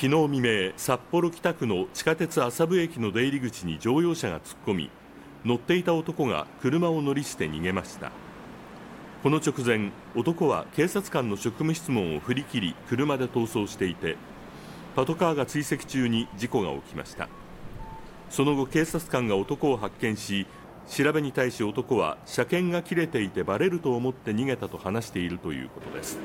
昨日未明札幌北区の地下鉄麻布駅の出入り口に乗用車が突っ込み乗っていた男が車を乗り捨て逃げました。この直前男は警察官の職務質問を振り切り車で逃走していてパトカーが追跡中に事故が起きました。その後警察官が男を発見し調べに対し男は車検が切れていてバレると思って逃げたと話しているということです。